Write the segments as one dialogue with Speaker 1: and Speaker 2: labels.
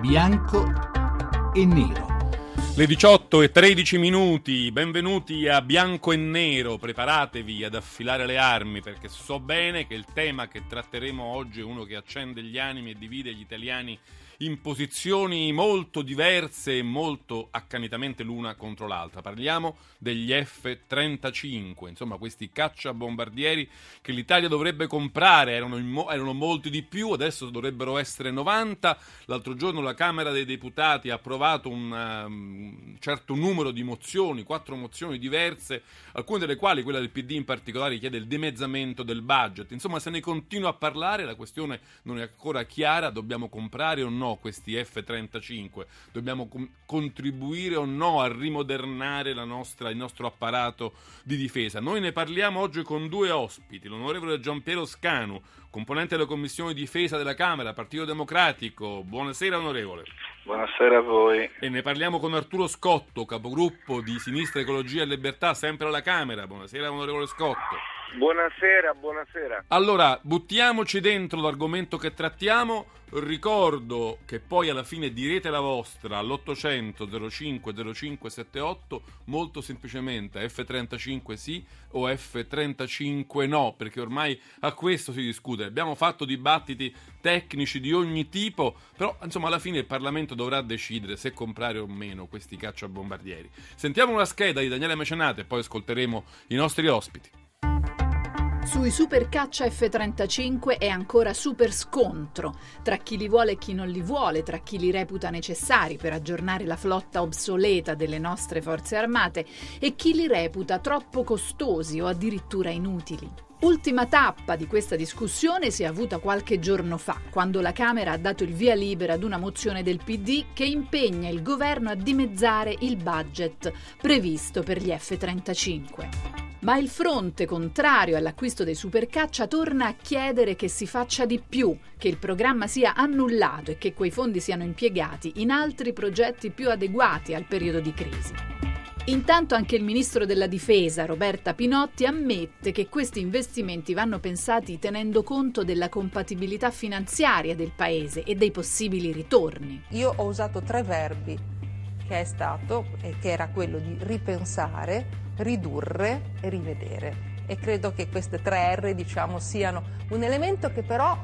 Speaker 1: bianco e nero.
Speaker 2: Le 18 e 13 minuti, benvenuti a Bianco e Nero, preparatevi ad affilare le armi perché so bene che il tema che tratteremo oggi è uno che accende gli animi e divide gli italiani in posizioni molto diverse e molto accanitamente l'una contro l'altra. Parliamo degli F-35, insomma questi cacciabombardieri che l'Italia dovrebbe comprare, erano, mo- erano, molti di più, adesso dovrebbero essere 90. L'altro giorno la Camera dei Deputati ha approvato un um, certo numero di mozioni, quattro mozioni diverse, alcune delle quali, quella del PD in particolare, chiede il dimezzamento del budget. Insomma, se ne continua a parlare, la questione non è ancora chiara, dobbiamo comprare o no no questi F-35? Dobbiamo com- contribuire o no a rimodernare nostra, il nostro apparato di difesa? Noi ne parliamo oggi con due ospiti, l'onorevole Giampiero Scanu, componente della Commissione Difesa della Camera, Partito Democratico. Buonasera onorevole.
Speaker 3: Buonasera a voi.
Speaker 2: E ne parliamo con Arturo Scotto, capogruppo di Sinistra Ecologia e Libertà, sempre alla Camera. Buonasera onorevole Scotto.
Speaker 3: Buonasera, buonasera.
Speaker 2: Allora, buttiamoci dentro l'argomento che trattiamo. Ricordo che poi alla fine direte la vostra all'800 05 0578 molto semplicemente F35 sì o F35 no, perché ormai a questo si discute. Abbiamo fatto dibattiti tecnici di ogni tipo, però insomma alla fine il Parlamento dovrà decidere se comprare o meno questi cacciabombardieri. Sentiamo una scheda di Daniele Mecenate e poi ascolteremo i nostri ospiti.
Speaker 4: Sui super caccia F-35 è ancora super scontro tra chi li vuole e chi non li vuole, tra chi li reputa necessari per aggiornare la flotta obsoleta delle nostre forze armate e chi li reputa troppo costosi o addirittura inutili. Ultima tappa di questa discussione si è avuta qualche giorno fa, quando la Camera ha dato il via libera ad una mozione del PD che impegna il governo a dimezzare il budget previsto per gli F-35. Ma il fronte contrario all'acquisto dei supercaccia torna a chiedere che si faccia di più, che il programma sia annullato e che quei fondi siano impiegati in altri progetti più adeguati al periodo di crisi. Intanto anche il ministro della Difesa, Roberta Pinotti, ammette che questi investimenti vanno pensati tenendo conto della compatibilità finanziaria del Paese e dei possibili ritorni.
Speaker 5: Io ho usato tre verbi, che è stato e che era quello di ripensare, ridurre e rivedere. E credo che queste tre R diciamo, siano un elemento che però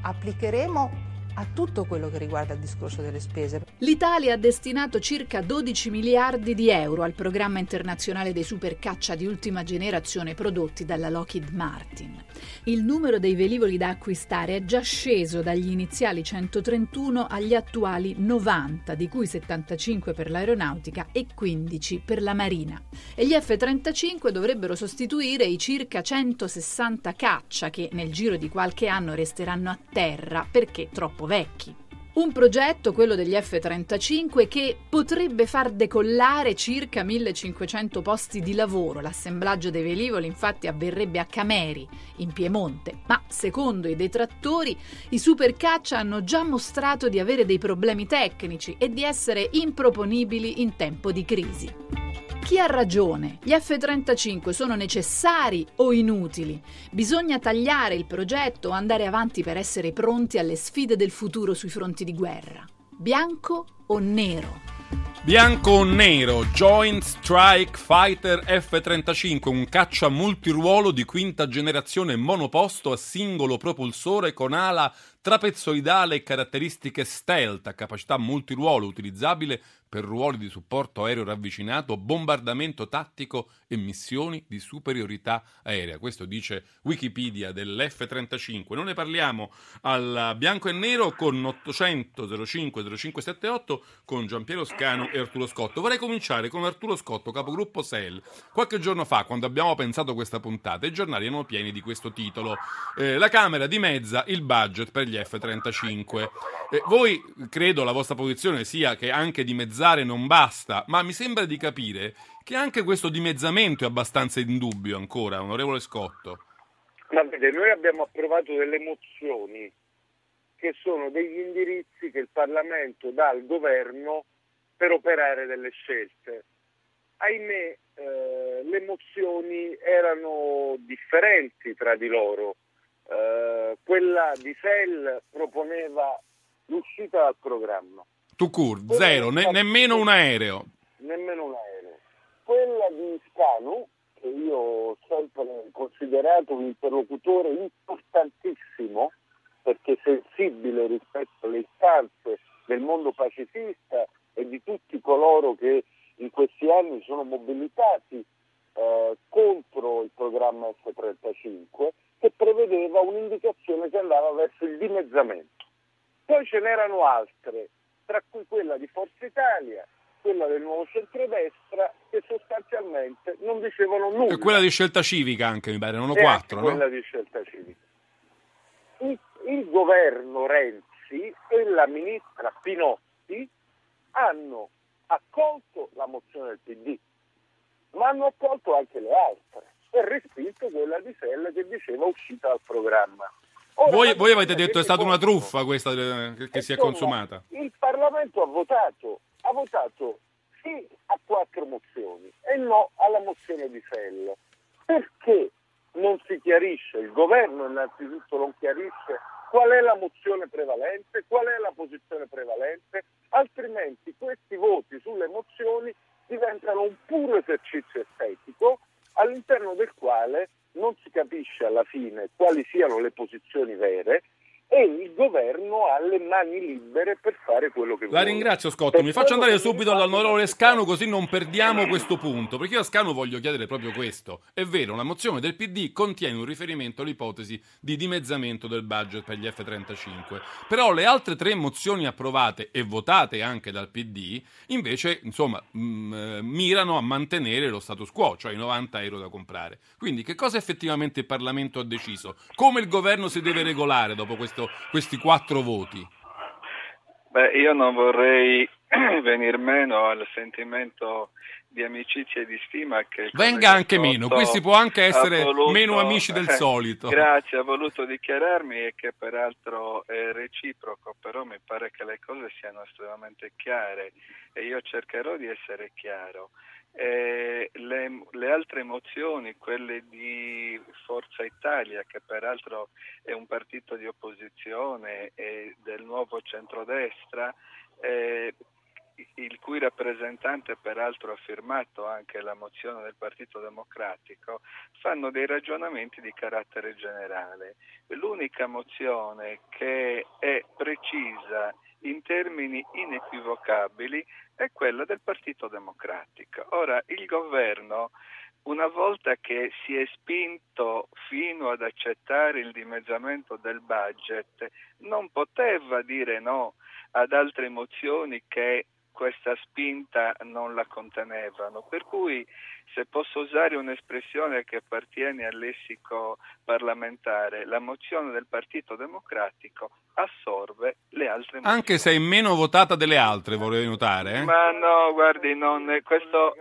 Speaker 5: applicheremo a tutto quello che riguarda il discorso delle spese.
Speaker 4: L'Italia ha destinato circa 12 miliardi di euro al programma internazionale dei supercaccia di ultima generazione prodotti dalla Lockheed Martin. Il numero dei velivoli da acquistare è già sceso dagli iniziali 131 agli attuali 90, di cui 75 per l'aeronautica e 15 per la marina. E gli F-35 dovrebbero sostituire i circa 160 caccia che nel giro di qualche anno resteranno a terra perché troppo vecchi. Un progetto, quello degli F-35, che potrebbe far decollare circa 1500 posti di lavoro. L'assemblaggio dei velivoli infatti avverrebbe a Cameri, in Piemonte, ma secondo i detrattori i supercaccia hanno già mostrato di avere dei problemi tecnici e di essere improponibili in tempo di crisi. Chi ha ragione? Gli F-35 sono necessari o inutili? Bisogna tagliare il progetto o andare avanti per essere pronti alle sfide del futuro sui fronti di guerra? Bianco o nero?
Speaker 2: Bianco o nero, Joint Strike Fighter F-35, un caccia multiruolo di quinta generazione monoposto a singolo propulsore con ala trapezzoidale e caratteristiche stealth, a capacità multiruolo utilizzabile per ruoli di supporto aereo ravvicinato, bombardamento tattico e missioni di superiorità aerea. Questo dice Wikipedia dell'F-35. Non ne parliamo al bianco e nero con 800 05 0578 con Giampiero Scano e Arturo Scotto. Vorrei cominciare con Arturo Scotto, capogruppo SEL. Qualche giorno fa, quando abbiamo pensato questa puntata, i giornali erano pieni di questo titolo. Eh, la Camera dimezza il budget per gli F-35. Eh, voi, credo, la vostra posizione sia che anche dimezzare non basta, ma mi sembra di capire che anche questo dimezzamento è abbastanza in dubbio ancora, onorevole Scotto.
Speaker 3: Vede, noi abbiamo approvato delle mozioni che sono degli indirizzi che il Parlamento dà al governo per operare delle scelte. Ahimè, eh, le mozioni erano differenti tra di loro. Eh, quella di SEL proponeva l'uscita dal programma
Speaker 2: Tucur, zero, ne- nemmeno un aereo.
Speaker 3: Nemmeno un aereo. Quella di Scanu, che io ho sempre considerato un interlocutore importantissimo, perché sensibile rispetto alle istanze del mondo pacifista e di tutti coloro che in questi anni sono mobilitati eh, contro il programma F-35 che prevedeva un'indicazione che andava verso il dimezzamento. Poi ce n'erano altre, tra cui quella di Forza Italia, quella del nuovo centrodestra, che sostanzialmente non dicevano nulla.
Speaker 2: E quella di scelta civica anche, mi pare, non ho
Speaker 3: E
Speaker 2: quattro,
Speaker 3: anche
Speaker 2: no?
Speaker 3: quella di scelta civica. Il, il governo Renzi e la ministra Pinotti hanno accolto la mozione del PD, ma hanno accolto anche le altre e respinto quella di Sella che diceva uscita dal programma. Ora,
Speaker 2: Voi, voi avete detto è stata una truffa questa eh, che, che si è
Speaker 3: Insomma,
Speaker 2: consumata.
Speaker 3: Il Parlamento ha votato, ha votato sì a quattro mozioni e no alla mozione di Sella. Perché non si chiarisce, il governo innanzitutto non chiarisce qual è la mozione prevalente, qual è la posizione prevalente, altrimenti questi voti sulle mozioni diventano un puro esercizio estetico all'interno del quale non si capisce alla fine quali siano le posizioni vere e il governo ha le mani libere per fare quello che vuole.
Speaker 2: La ringrazio Scotto,
Speaker 3: Per
Speaker 2: mi faccio andare subito all'onorevole Scanu così non perdiamo questo punto, perché io a Scanu voglio chiedere proprio questo. È vero, la mozione del PD contiene un riferimento all'ipotesi di dimezzamento del budget per gli F-35, però le altre tre mozioni approvate e votate anche dal PD invece, insomma, mh, eh, mirano a mantenere lo status quo, cioè i 90 euro da comprare. Quindi che cosa effettivamente il Parlamento ha deciso? Come il governo si deve regolare dopo questo- questi quattro voti?
Speaker 6: Beh, io non vorrei venir meno al sentimento di amicizia e di stima che
Speaker 2: Venga anche meno, qui si può anche essere
Speaker 6: voluto-
Speaker 2: meno amici del solito.
Speaker 6: Grazie, ha voluto dichiararmi e che peraltro è reciproco, però mi pare che le cose siano estremamente chiare e io cercherò di essere chiaro. Eh, le, le altre mozioni, quelle di Forza Italia, che peraltro è un partito di opposizione e del nuovo centrodestra, eh, il cui rappresentante peraltro ha firmato anche la mozione del Partito Democratico, fanno dei ragionamenti di carattere generale. L'unica mozione che è precisa in termini inequivocabili è quella del Partito Democratico. Ora, il governo, una volta che si è spinto fino ad accettare il dimezzamento del budget, non poteva dire no ad altre mozioni che questa spinta non la contenevano. Per cui, se posso usare un'espressione che appartiene al lessico parlamentare, la mozione del Partito Democratico assorbe le altre mozioni.
Speaker 2: Anche se è meno votata delle altre, vorrei notare. eh.
Speaker 6: Ma no, guardi, non è questo...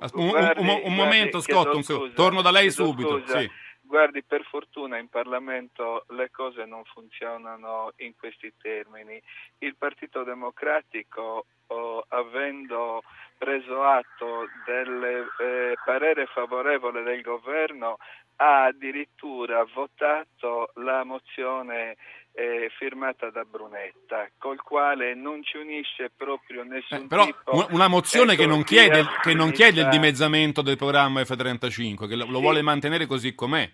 Speaker 2: As- Un, un-
Speaker 6: Guardi,
Speaker 2: un- un
Speaker 6: guardi,
Speaker 2: momento, Scott, un torno da lei subito.
Speaker 6: scusa.
Speaker 2: sì.
Speaker 6: Guardi, per fortuna in Parlamento le cose non funzionano in questi termini. Il Partito Democratico, oh, avendo preso atto del eh, parere favorevole del governo, ha addirittura votato la mozione eh, firmata da Brunetta, col quale non ci unisce proprio nessun
Speaker 2: Eh, però
Speaker 6: tipo
Speaker 2: una- mozione che non, chiede, che non chiede il dimezzamento del programma F-35, che lo, lo
Speaker 6: Sì.
Speaker 2: vuole mantenere così com'è.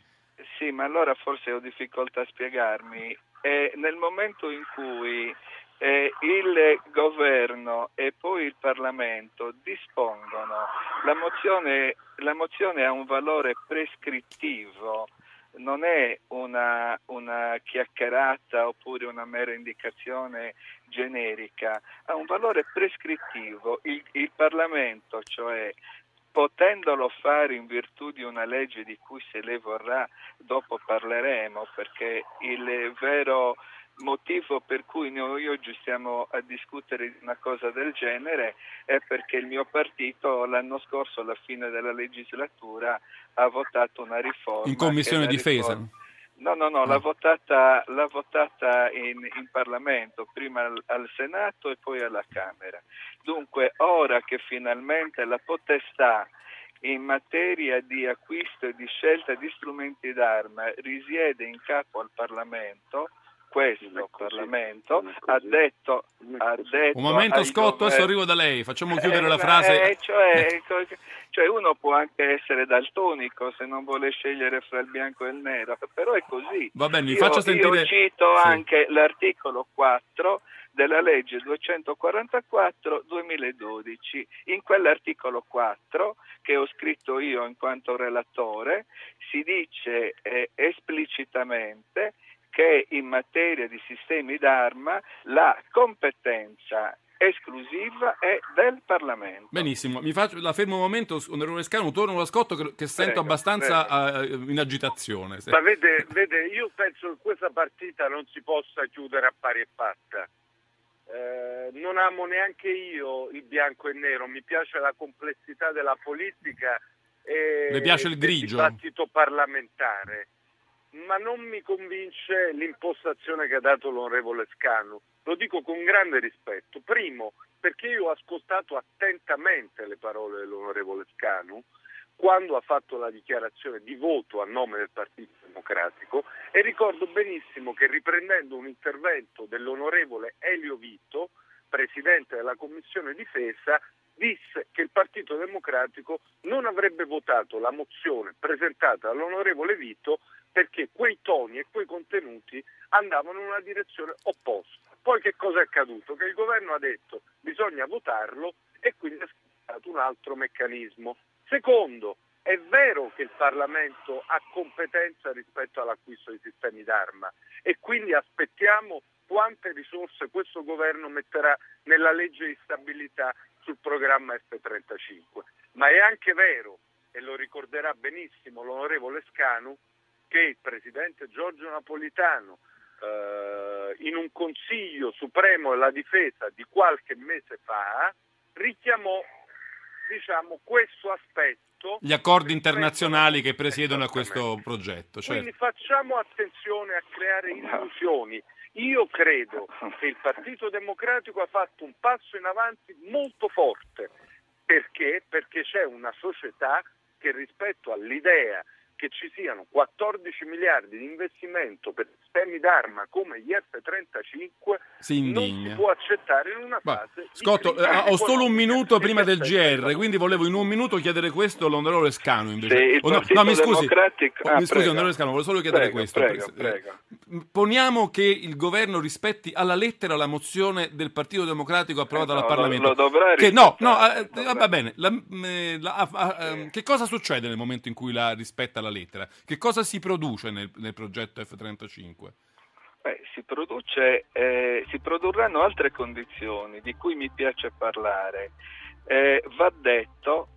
Speaker 6: Sì, ma allora forse ho difficoltà a spiegarmi. Eh, nel momento in cui eh, il governo e poi il Parlamento dispongono, la mozione, la mozione ha un valore prescrittivo, non è una, una chiacchierata oppure una mera indicazione generica, ha un valore prescrittivo. Il, il Parlamento, cioè potendolo fare in virtù di una legge di cui se lei vorrà dopo parleremo perché il vero motivo per cui noi oggi stiamo a discutere di una cosa del genere è perché il mio partito l'anno scorso alla fine della legislatura ha votato una riforma
Speaker 2: In commissione difesa.
Speaker 6: riforma- No, no, no,
Speaker 2: Ah.
Speaker 6: l'ha votata, l'ha votata in, in Parlamento, prima al, al Senato e poi alla Camera. Dunque, ora che finalmente la potestà in materia di acquisto e di scelta di strumenti d'arma risiede in capo al Parlamento, questo Parlamento ha detto, ha detto,
Speaker 2: Un momento Scotto, adesso arrivo da lei, facciamo chiudere
Speaker 6: Eh,
Speaker 2: la frase.
Speaker 6: eh, cioè, cioè uno può anche essere daltonico se non vuole scegliere fra il bianco e il nero, però è così.
Speaker 2: Va bene, mi
Speaker 6: Io-
Speaker 2: faccia sentire...
Speaker 6: Io cito
Speaker 2: Sì.
Speaker 6: anche l'articolo 4 della legge 244 2012. In quell'articolo 4 che ho scritto io in quanto relatore si dice eh, esplicitamente che in materia di sistemi d'arma la competenza esclusiva è del Parlamento.
Speaker 2: Benissimo, mi faccio, la fermo un momento, onorevole Scanu, torno allo Scotto che, che sento
Speaker 6: Prego,
Speaker 2: abbastanza eh, in agitazione.
Speaker 3: Ma vede, vede, io penso che questa partita non si possa chiudere a pari e patta. Eh, non amo neanche io il bianco e nero, mi piace la complessità della politica e
Speaker 2: Le piace il grigio?
Speaker 3: dibattito parlamentare, ma non mi convince l'impostazione che ha dato l'onorevole Scanu. Lo dico con grande rispetto. Primo, perché io ho ascoltato attentamente le parole dell'onorevole Scanu quando ha fatto la dichiarazione di voto a nome del Partito Democratico e ricordo benissimo che riprendendo un intervento dell'onorevole Elio Vito, presidente della Commissione Difesa, disse che il Partito Democratico non avrebbe votato la mozione presentata dall'onorevole Vito toni e quei contenuti andavano in una direzione opposta. Poi che cosa è accaduto? Che il governo ha detto bisogna votarlo e quindi è stato un altro meccanismo. Secondo, è vero che il Parlamento ha competenza rispetto all'acquisto di sistemi d'arma e quindi aspettiamo quante risorse questo governo metterà nella legge di stabilità sul programma F-35. Ma è anche vero, e lo ricorderà benissimo l'onorevole Scanu, che il presidente Giorgio Napolitano eh, in un Consiglio Supremo della Difesa di qualche mese fa richiamò diciamo, questo aspetto.
Speaker 2: Gli accordi internazionali che presiedono a questo progetto. certo.
Speaker 3: Quindi facciamo attenzione a creare illusioni. Io credo che il Partito Democratico ha fatto un passo in avanti molto forte. Perché? Perché c'è una società che rispetto all'idea che ci siano 14 miliardi di investimento per sistemi d'arma come gli F-35
Speaker 2: Si
Speaker 3: non
Speaker 2: indigna.
Speaker 3: si può accettare in una
Speaker 2: Va.
Speaker 3: fase
Speaker 2: Scotto, eh, ho solo un minuto prima del GR, quindi volevo in un minuto chiedere questo all'onorevole Scanu invece.
Speaker 6: Sì,
Speaker 2: Oh, no, no, mi scusi,
Speaker 6: ah,
Speaker 2: mi scusi onorevole Scanu, volevo solo chiedere
Speaker 6: Prego,
Speaker 2: questo.
Speaker 6: prego,
Speaker 2: Eh,
Speaker 6: prego.
Speaker 2: Poniamo che il governo rispetti alla lettera la mozione del Partito Democratico approvata
Speaker 6: Eh, no,
Speaker 2: dal Parlamento.
Speaker 6: lo dovrà
Speaker 2: che, no, no, eh, va bene. La- eh, la- ah, ah, ehm, Che cosa succede nel momento in cui la rispetta la lettera? Che cosa si produce nel, nel progetto F-35?
Speaker 6: Beh, si, produce, eh, si produrranno altre condizioni di cui mi piace parlare. Eh, va detto,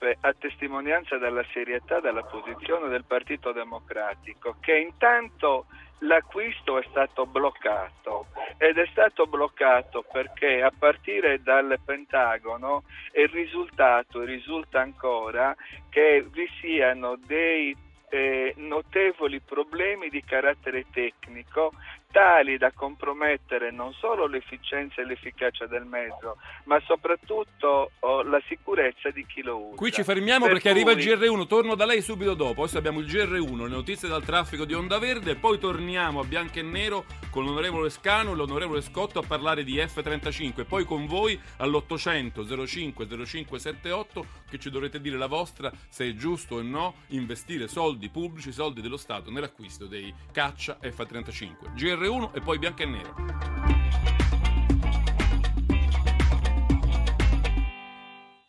Speaker 6: eh, a testimonianza della serietà della posizione del Partito Democratico, che intanto l'acquisto è stato bloccato ed è stato bloccato perché a partire dal Pentagono è risultato e risulta ancora che vi siano dei eh, notevoli problemi di carattere tecnico tali da compromettere non solo l'efficienza e l'efficacia del mezzo, ma soprattutto oh, la sicurezza di chi lo usa.
Speaker 2: Qui ci fermiamo
Speaker 6: Per
Speaker 2: perché arriva il
Speaker 6: cui-
Speaker 2: GR1, torno da lei subito dopo. Adesso abbiamo il GR1, le notizie dal traffico di Onda Verde, poi torniamo a bianco e nero con l'onorevole Scano e l'onorevole Scotto a parlare di F35, poi con voi all'800 05 0578 che ci dovrete dire la vostra se è giusto o no investire soldi pubblici, soldi dello Stato nell'acquisto dei caccia F35. GR1 e poi bianco e nero.